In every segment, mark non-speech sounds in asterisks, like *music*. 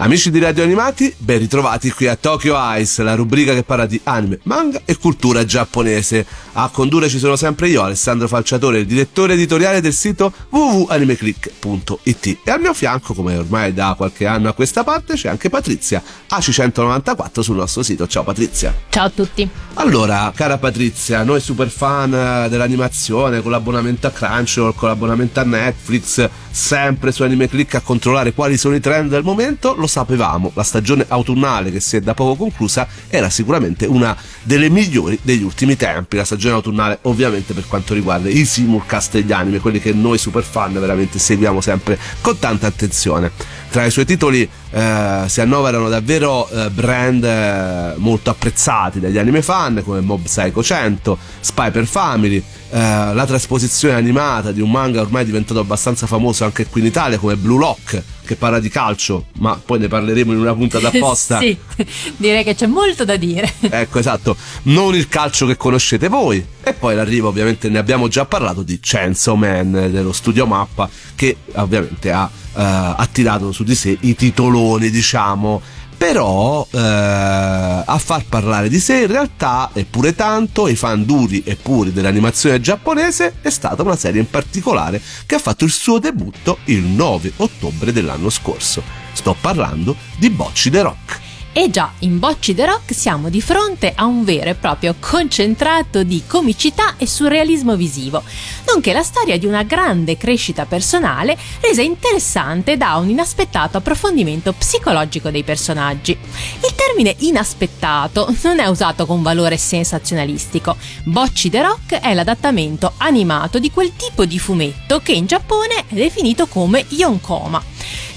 Amici di Radio Animati, ben ritrovati qui a Tokyo Ice, la rubrica che parla di anime, manga e cultura giapponese. A condurre ci sono sempre io, Alessandro Falciatore, il direttore editoriale del sito www.animeclick.it e al mio fianco, come ormai da qualche anno a questa parte, c'è anche Patrizia, AC194 sul nostro sito. Ciao Patrizia. Ciao a tutti. Allora, cara Patrizia, noi super fan dell'animazione, con l'abbonamento a Crunchyroll, con l'abbonamento a Netflix, sempre su Anime Click a controllare quali sono i trend del momento, lo sapevamo, la stagione autunnale che si è da poco conclusa era sicuramente una delle migliori degli ultimi tempi. La stagione autunnale, ovviamente, per quanto riguarda i simulcast degli anime, quelli che noi super fan veramente seguiamo sempre con tanta attenzione. Tra i suoi titoli eh, si annoverano davvero eh, brand eh, molto apprezzati dagli anime fan come Mob Psycho 100, Spy per Family, eh, la trasposizione animata di un manga ormai diventato abbastanza famoso anche qui in Italia come Blue Lock che parla di calcio, ma poi ne parleremo in una puntata *laughs* apposta. sì, *laughs* direi che c'è molto da dire. ecco, esatto, non il calcio che conoscete voi. E poi l'arrivo, ovviamente, ne abbiamo già parlato di Chainsaw Man dello studio Mappa, che ovviamente ha uh, attirato su di sé i titoloni, diciamo però eh, a far parlare di sé in realtà eppure tanto i fan duri e puri dell'animazione giapponese è stata una serie in particolare che ha fatto il suo debutto il 9 ottobre dell'anno scorso. Sto parlando di Bocci The Rock e già, in Bocci the Rock siamo di fronte a un vero e proprio concentrato di comicità e surrealismo visivo, nonché la storia di una grande crescita personale resa interessante da un inaspettato approfondimento psicologico dei personaggi. Il termine inaspettato non è usato con valore sensazionalistico. Bocci the Rock è l'adattamento animato di quel tipo di fumetto che in Giappone è definito come yonkoma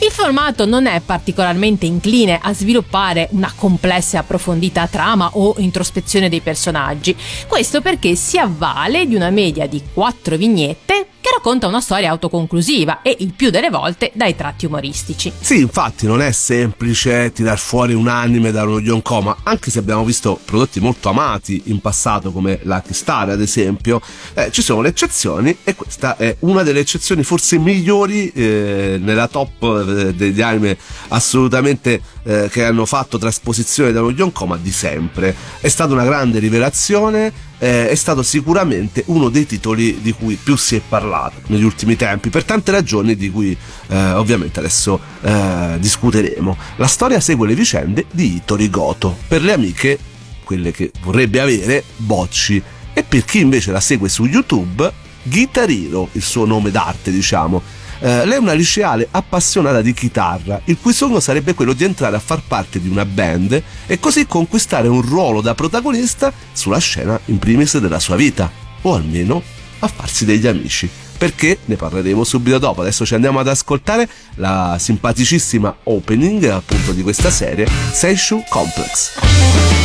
il formato non è particolarmente incline a sviluppare una complessa e approfondita trama o introspezione dei personaggi, questo perché si avvale di una media di 4 vignette racconta una storia autoconclusiva e il più delle volte dai tratti umoristici. Sì, infatti non è semplice tirar fuori un anime da uno yonkoma, anche se abbiamo visto prodotti molto amati in passato come Lucky Star ad esempio, eh, ci sono le eccezioni e questa è una delle eccezioni forse migliori eh, nella top eh, degli anime assolutamente eh, che hanno fatto trasposizione da uno yonkoma di sempre. È stata una grande rivelazione eh, è stato sicuramente uno dei titoli di cui più si è parlato negli ultimi tempi, per tante ragioni di cui eh, ovviamente adesso eh, discuteremo. La storia segue le vicende di Itori Goto, per le amiche, quelle che vorrebbe avere, Bocci, e per chi invece la segue su YouTube, Guitar Hero, il suo nome d'arte diciamo eh, lei è una liceale appassionata di chitarra, il cui sogno sarebbe quello di entrare a far parte di una band e così conquistare un ruolo da protagonista sulla scena in primis della sua vita, o almeno a farsi degli amici. Perché ne parleremo subito dopo. Adesso ci andiamo ad ascoltare la simpaticissima opening appunto di questa serie, Seishu Complex.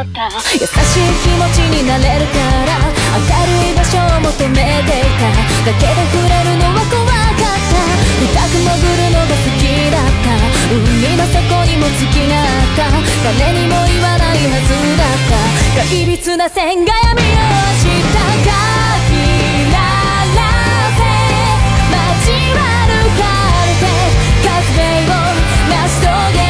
った。優しい気持ちになれるから明るい場所を求めていた。だけで触れるのは怖かった。深く潜るのが好きだった。海の底にも月があった。誰にも言わないはずだった。いびつな線が闇をしたか。交わるカルテ革命を成し遂げ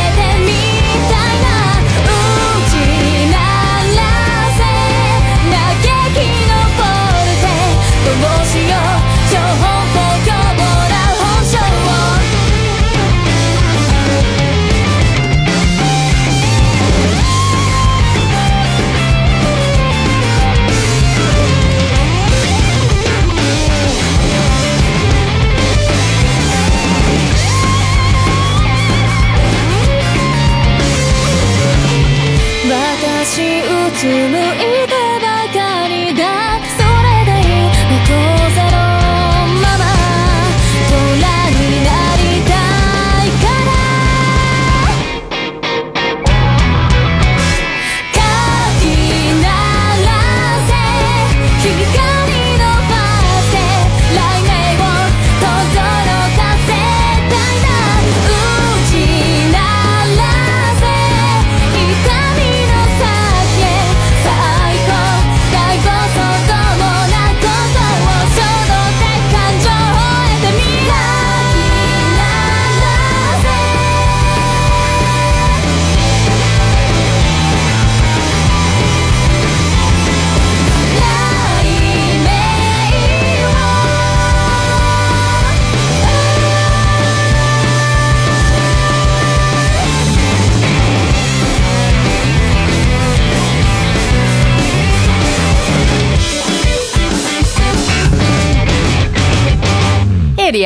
to me.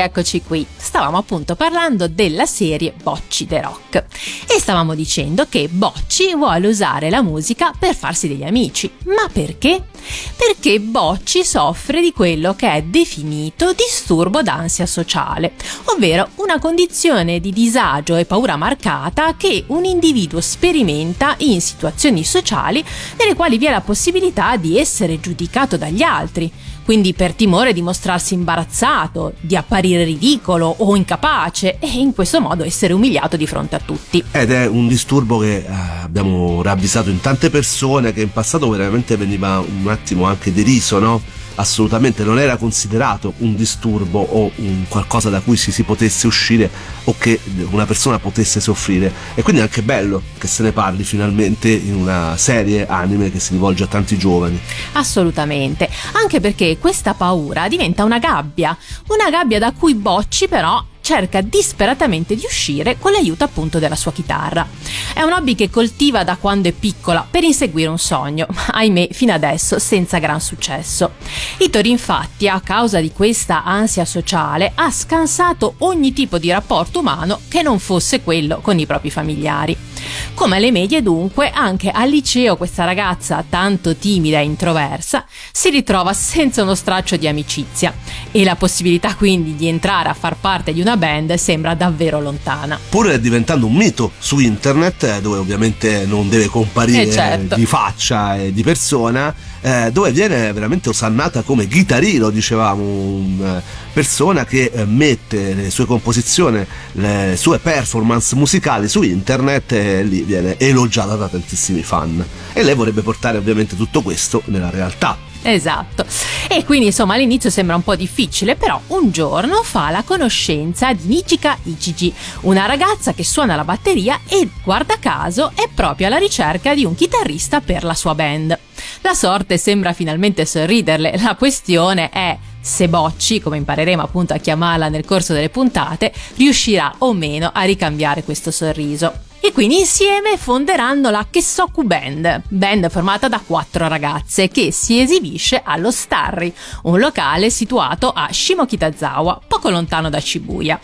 Rieccoci qui. Stavamo appunto parlando della serie Bocci The Rock e stavamo dicendo che Bocci vuole usare la musica per farsi degli amici. Ma perché? Perché Bocci soffre di quello che è definito disturbo d'ansia sociale, ovvero una condizione di disagio e paura marcata che un individuo sperimenta in situazioni sociali nelle quali vi è la possibilità di essere giudicato dagli altri quindi per timore di mostrarsi imbarazzato, di apparire ridicolo o incapace e in questo modo essere umiliato di fronte a tutti. Ed è un disturbo che eh, abbiamo ravvisato in tante persone che in passato veramente veniva un attimo anche deriso, no? Assolutamente non era considerato un disturbo o un qualcosa da cui si, si potesse uscire o che una persona potesse soffrire. E quindi è anche bello che se ne parli finalmente in una serie anime che si rivolge a tanti giovani. Assolutamente, anche perché questa paura diventa una gabbia, una gabbia da cui Bocci però cerca disperatamente di uscire con l'aiuto appunto della sua chitarra. È un hobby che coltiva da quando è piccola per inseguire un sogno, ma ahimè fino adesso senza gran successo. Hitori infatti a causa di questa ansia sociale ha scansato ogni tipo di rapporto umano che non fosse quello con i propri familiari. Come alle medie dunque, anche al liceo questa ragazza tanto timida e introversa si ritrova senza uno straccio di amicizia e la possibilità quindi di entrare a far parte di una band sembra davvero lontana. Pur diventando un mito su internet, eh, dove ovviamente non deve comparire Eh, certo. di faccia e di persona, eh, dove viene veramente osannata come chitarrino, dicevamo, una persona che eh, mette le sue composizioni, le sue performance musicali su internet e lì viene elogiata da tantissimi fan. E lei vorrebbe portare ovviamente tutto questo nella realtà. Esatto. E quindi insomma all'inizio sembra un po' difficile, però un giorno fa la conoscenza di Michika Ichiji, una ragazza che suona la batteria e guarda caso è proprio alla ricerca di un chitarrista per la sua band. La sorte sembra finalmente sorriderle, la questione è se Bocci, come impareremo appunto a chiamarla nel corso delle puntate, riuscirà o meno a ricambiare questo sorriso. E quindi insieme fonderanno la Kessoku Band, band formata da quattro ragazze che si esibisce allo Starry, un locale situato a Shimokitazawa, poco lontano da Shibuya.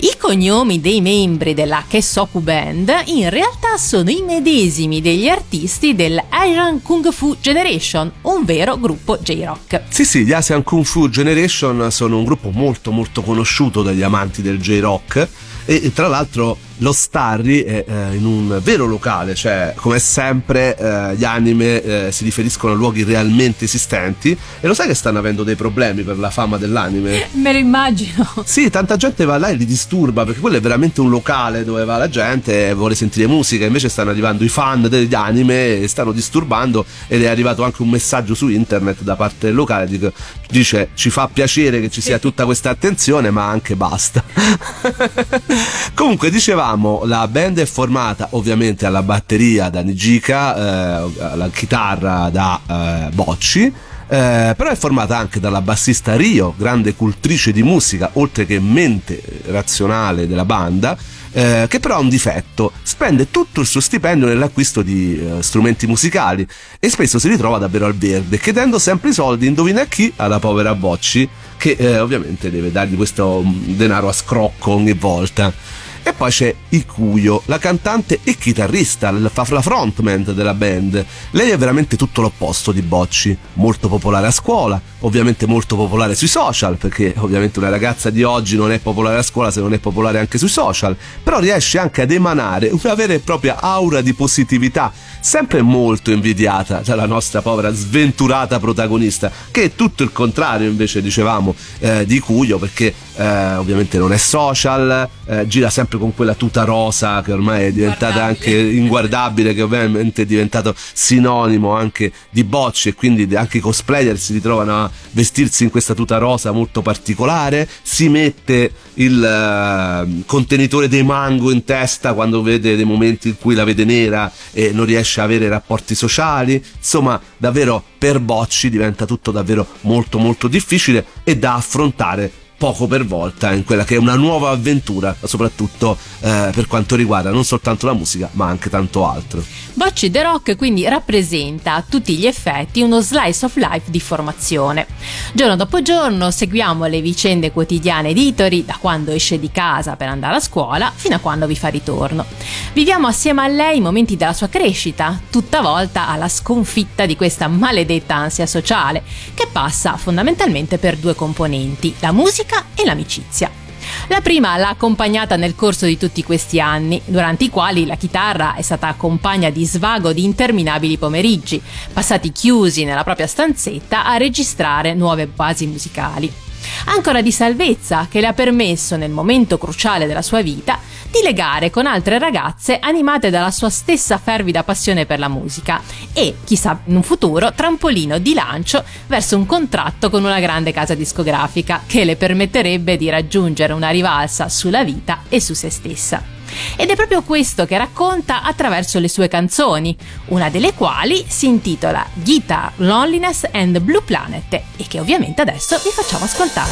I cognomi dei membri della Kesoku Band in realtà sono i medesimi degli artisti del Asian Kung Fu Generation, un vero gruppo J-Rock. Sì, sì, gli Asian Kung Fu Generation sono un gruppo molto molto conosciuto dagli amanti del J-Rock e tra l'altro lo Starry è eh, in un vero locale, cioè come sempre eh, gli anime eh, si riferiscono a luoghi realmente esistenti e lo sai che stanno avendo dei problemi per la fama dell'anime? Me lo immagino. Sì, tanta gente va là e li disturba perché quello è veramente un locale dove va la gente e vuole sentire musica, invece stanno arrivando i fan degli anime e stanno disturbando ed è arrivato anche un messaggio su internet da parte del locale dice, dice ci fa piacere che ci sia tutta questa attenzione ma anche basta. *laughs* Comunque dicevamo dicevamo, la band è formata ovviamente alla batteria da Nijika, eh, alla chitarra da eh, Bocci. Eh, però è formata anche dalla bassista Rio, grande cultrice di musica, oltre che mente razionale della banda, eh, che però ha un difetto, spende tutto il suo stipendio nell'acquisto di eh, strumenti musicali e spesso si ritrova davvero al verde, chiedendo sempre i soldi, indovina a chi? Alla povera Bocci, che eh, ovviamente deve dargli questo mm, denaro a scrocco ogni volta. E poi c'è Ikuyo, la cantante e chitarrista, la frontman della band. Lei è veramente tutto l'opposto di Bocci, molto popolare a scuola, ovviamente molto popolare sui social, perché ovviamente una ragazza di oggi non è popolare a scuola se non è popolare anche sui social, però riesce anche ad emanare una vera e propria aura di positività, sempre molto invidiata dalla nostra povera sventurata protagonista, che è tutto il contrario invece dicevamo eh, di Cuyo, perché eh, ovviamente non è social, eh, gira sempre con quella tuta rosa che ormai è diventata anche inguardabile, che ovviamente è diventato sinonimo anche di bocce e quindi anche i cosplayer si ritrovano a vestirsi in questa tuta rosa molto particolare, si mette il uh, contenitore dei mango in testa quando vede dei momenti in cui la vede nera e non riesce a avere rapporti sociali, insomma davvero per Bocci diventa tutto davvero molto molto difficile e da affrontare poco per volta in quella che è una nuova avventura, soprattutto eh, per quanto riguarda non soltanto la musica, ma anche tanto altro. Bocci The Rock quindi rappresenta a tutti gli effetti uno slice of life di formazione. Giorno dopo giorno seguiamo le vicende quotidiane di Itori da quando esce di casa per andare a scuola fino a quando vi fa ritorno. Viviamo assieme a lei i momenti della sua crescita, tutta volta alla sconfitta di questa maledetta ansia sociale, che passa fondamentalmente per due componenti, la musica musica e l'amicizia. La prima l'ha accompagnata nel corso di tutti questi anni, durante i quali la chitarra è stata compagna di svago di interminabili pomeriggi, passati chiusi nella propria stanzetta a registrare nuove basi musicali. Ancora di salvezza che le ha permesso nel momento cruciale della sua vita di legare con altre ragazze animate dalla sua stessa fervida passione per la musica e, chissà, in un futuro, trampolino di lancio verso un contratto con una grande casa discografica che le permetterebbe di raggiungere una rivalsa sulla vita e su se stessa. Ed è proprio questo che racconta attraverso le sue canzoni, una delle quali si intitola Guitar, Loneliness and Blue Planet e che ovviamente adesso vi facciamo ascoltare.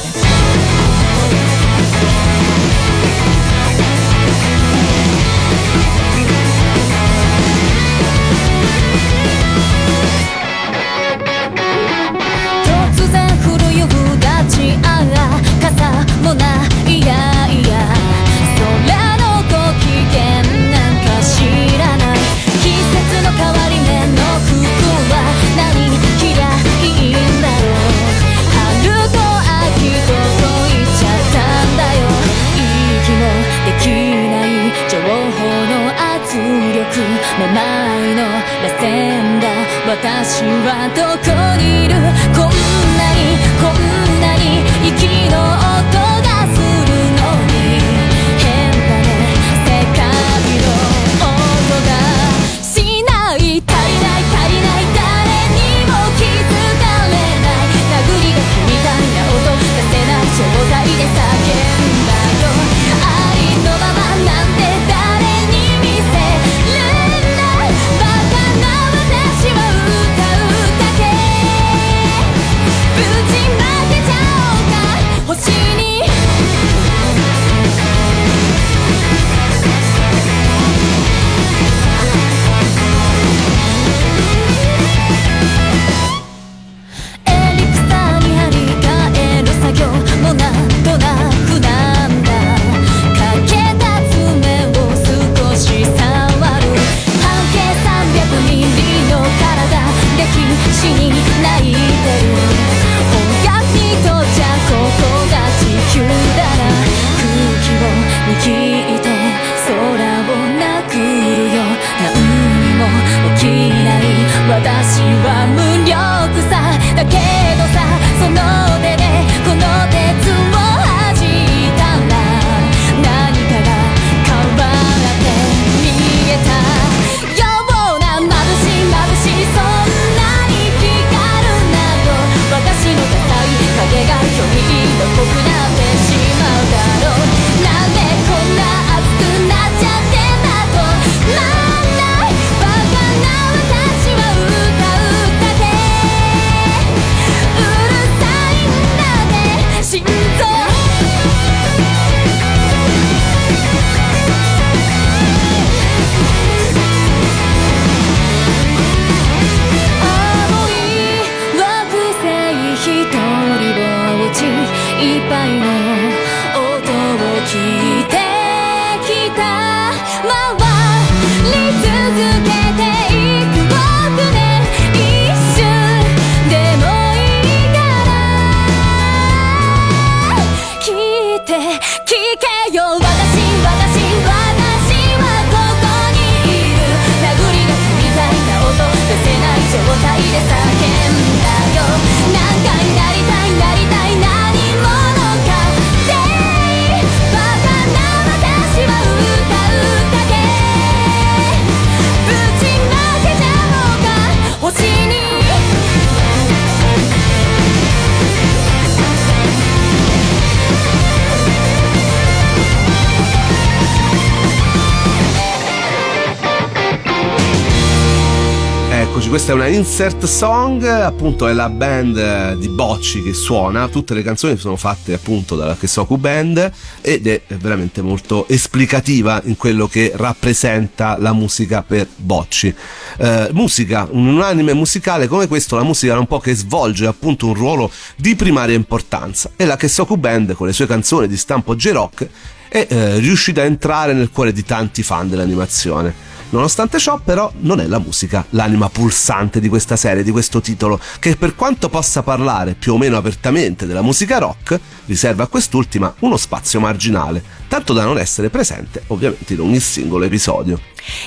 Questa è una insert song, appunto è la band eh, di Bocci che suona, tutte le canzoni sono fatte appunto dalla Kesoku Band ed è veramente molto esplicativa in quello che rappresenta la musica per Bocci. Eh, musica, un anime musicale come questo, la musica un po' che svolge appunto un ruolo di primaria importanza e la Kesoku Band con le sue canzoni di stampo J-Rock è eh, riuscita a entrare nel cuore di tanti fan dell'animazione. Nonostante ciò, però, non è la musica l'anima pulsante di questa serie, di questo titolo, che per quanto possa parlare più o meno apertamente della musica rock, riserva a quest'ultima uno spazio marginale, tanto da non essere presente ovviamente in ogni singolo episodio.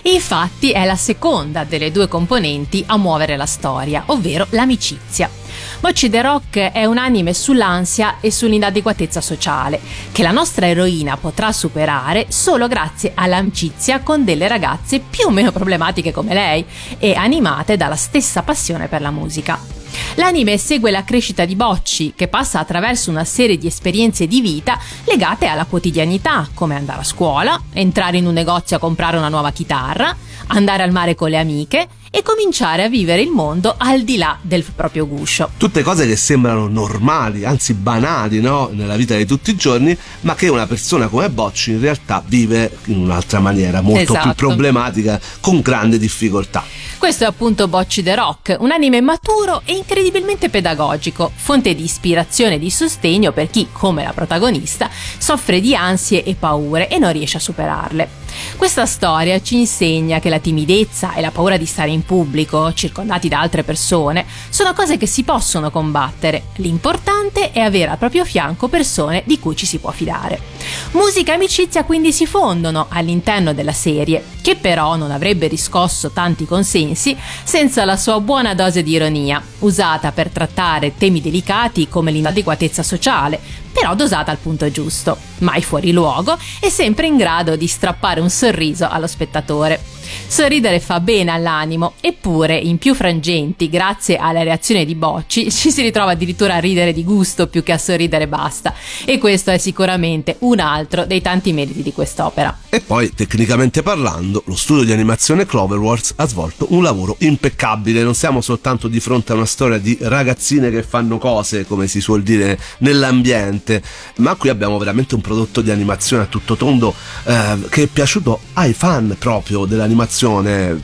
Infatti è la seconda delle due componenti a muovere la storia, ovvero l'amicizia. Bocci the Rock è un anime sull'ansia e sull'inadeguatezza sociale, che la nostra eroina potrà superare solo grazie all'amicizia con delle ragazze più o meno problematiche come lei e animate dalla stessa passione per la musica. L'anime segue la crescita di Bocci, che passa attraverso una serie di esperienze di vita legate alla quotidianità, come andare a scuola, entrare in un negozio a comprare una nuova chitarra, andare al mare con le amiche e cominciare a vivere il mondo al di là del proprio guscio. Tutte cose che sembrano normali, anzi banali, no? Nella vita di tutti i giorni, ma che una persona come Bocci in realtà vive in un'altra maniera, molto più Esatto. problematica, con grande difficoltà. Questo è appunto Bocci the Rock, un anime maturo e incredibilmente pedagogico, fonte di ispirazione e di sostegno per chi, come la protagonista, soffre di ansie e paure e non riesce a superarle. Questa storia ci insegna che la timidezza e la paura di stare in pubblico, circondati da altre persone, sono cose che si possono combattere. L'importante è avere al proprio fianco persone di cui ci si può fidare. Musica e amicizia quindi si fondono all'interno della serie, che però non avrebbe riscosso tanti consensi senza la sua buona dose di ironia, usata per trattare temi delicati come l'inadeguatezza sociale, però dosata al punto giusto, mai fuori luogo e sempre in grado di strappare un sorriso allo spettatore. Sorridere fa bene all'animo, eppure in più frangenti, grazie alla reazione di Bocci, *laughs* ci si ritrova addirittura a ridere di gusto più che a sorridere basta, e questo è sicuramente un altro dei tanti meriti di quest'opera. E poi, tecnicamente parlando, lo studio di animazione Cloverworks ha svolto un lavoro impeccabile. Non siamo soltanto di fronte a una storia di ragazzine che fanno cose, come si suol dire, nell'ambiente, ma qui abbiamo veramente un prodotto di animazione a tutto tondo eh, che è piaciuto ai fan proprio dell'animazione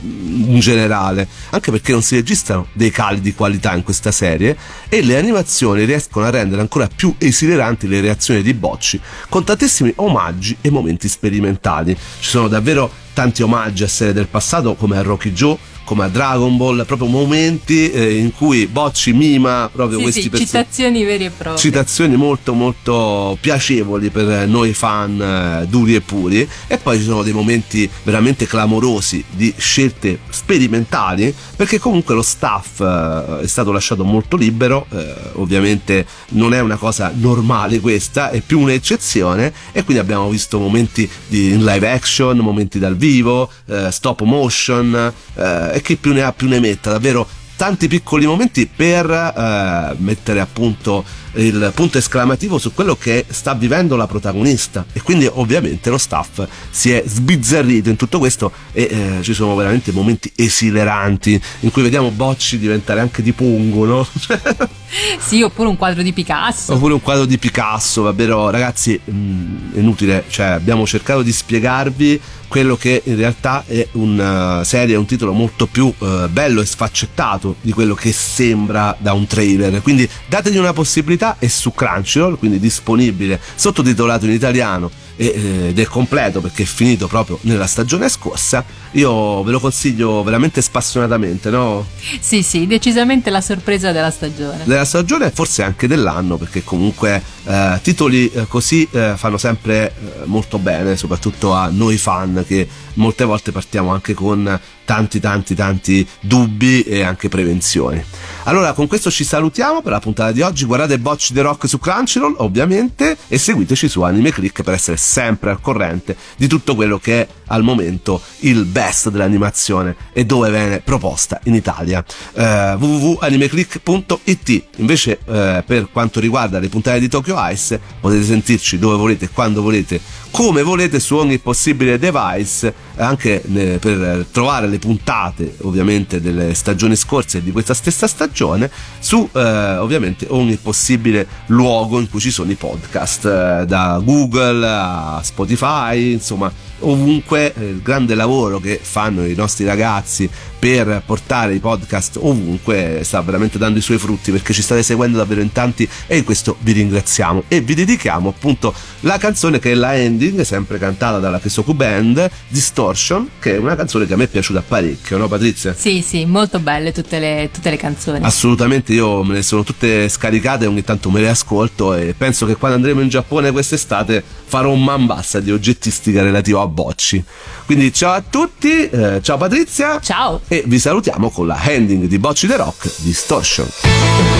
in generale, anche perché non si registrano dei cali di qualità in questa serie e le animazioni riescono a rendere ancora più esileranti le reazioni di Bocci con tantissimi omaggi e momenti sperimentali. Ci sono davvero tanti omaggi a serie del passato come a Rocky Joe, come a Dragon Ball, proprio momenti eh, in cui Bocci mima proprio questi personaggi citazioni vere e proprie. citazioni molto molto piacevoli per noi fan eh, duri e puri e poi ci sono dei momenti veramente clamorosi di scelte sperimentali perché comunque lo staff eh, è stato lasciato molto libero eh, ovviamente non è una cosa normale questa è più un'eccezione e quindi abbiamo visto momenti di in live action momenti dal vivo eh, stop motion eh, e chi più ne ha più ne metta davvero tanti piccoli momenti per eh, mettere appunto il punto esclamativo su quello che sta vivendo la protagonista e quindi ovviamente lo staff si è sbizzarrito in tutto questo e eh, ci sono veramente momenti esileranti in cui vediamo Bocci diventare anche di pungo no? *laughs* Sì, oppure un quadro di Picasso. oppure un quadro di Picasso davvero ragazzi mh, è inutile cioè abbiamo cercato di spiegarvi quello che in realtà è una serie, un titolo molto più eh, bello e sfaccettato di quello che sembra da un trailer. Quindi dategli una possibilità, è su Crunchyroll, quindi disponibile sottotitolato in italiano eh, ed è completo perché è finito proprio nella stagione scorsa. Io ve lo consiglio veramente spassionatamente, no? Sì, sì, decisamente la sorpresa della stagione. Della stagione e forse anche dell'anno, perché comunque eh, titoli eh, così eh, fanno sempre eh, molto bene, soprattutto a noi fan che molte volte partiamo anche con tanti tanti tanti dubbi e anche prevenzioni. Allora con questo ci salutiamo per la puntata di oggi, guardate Bocci The Rock su Crunchyroll ovviamente e seguiteci su Anime Click per essere sempre al corrente di tutto quello che al momento il best dell'animazione e dove viene proposta in Italia. Uh, www.animeclick.it invece uh, per quanto riguarda le puntate di Tokyo Ice potete sentirci dove volete, quando volete, come volete su ogni possibile device anche per trovare le puntate ovviamente delle stagioni scorse e di questa stessa stagione su eh, ovviamente ogni possibile luogo in cui ci sono i podcast eh, da Google a Spotify insomma ovunque eh, il grande lavoro che fanno i nostri ragazzi per portare i podcast ovunque sta veramente dando i suoi frutti perché ci state seguendo davvero in tanti e in questo vi ringraziamo. E vi dedichiamo appunto la canzone che è la ending sempre cantata dalla Kesoku Band Distortion che è una canzone che a me è piaciuta parecchio no Patrizia? Sì sì molto belle tutte le, tutte le canzoni. Assolutamente io me le sono tutte scaricate ogni tanto me le ascolto e penso che quando andremo in Giappone quest'estate farò un man bassa di oggettistica relativa a Bocci. Quindi ciao a tutti eh, ciao Patrizia. Ciao e vi salutiamo con la ending di Bocci the Rock Distortion.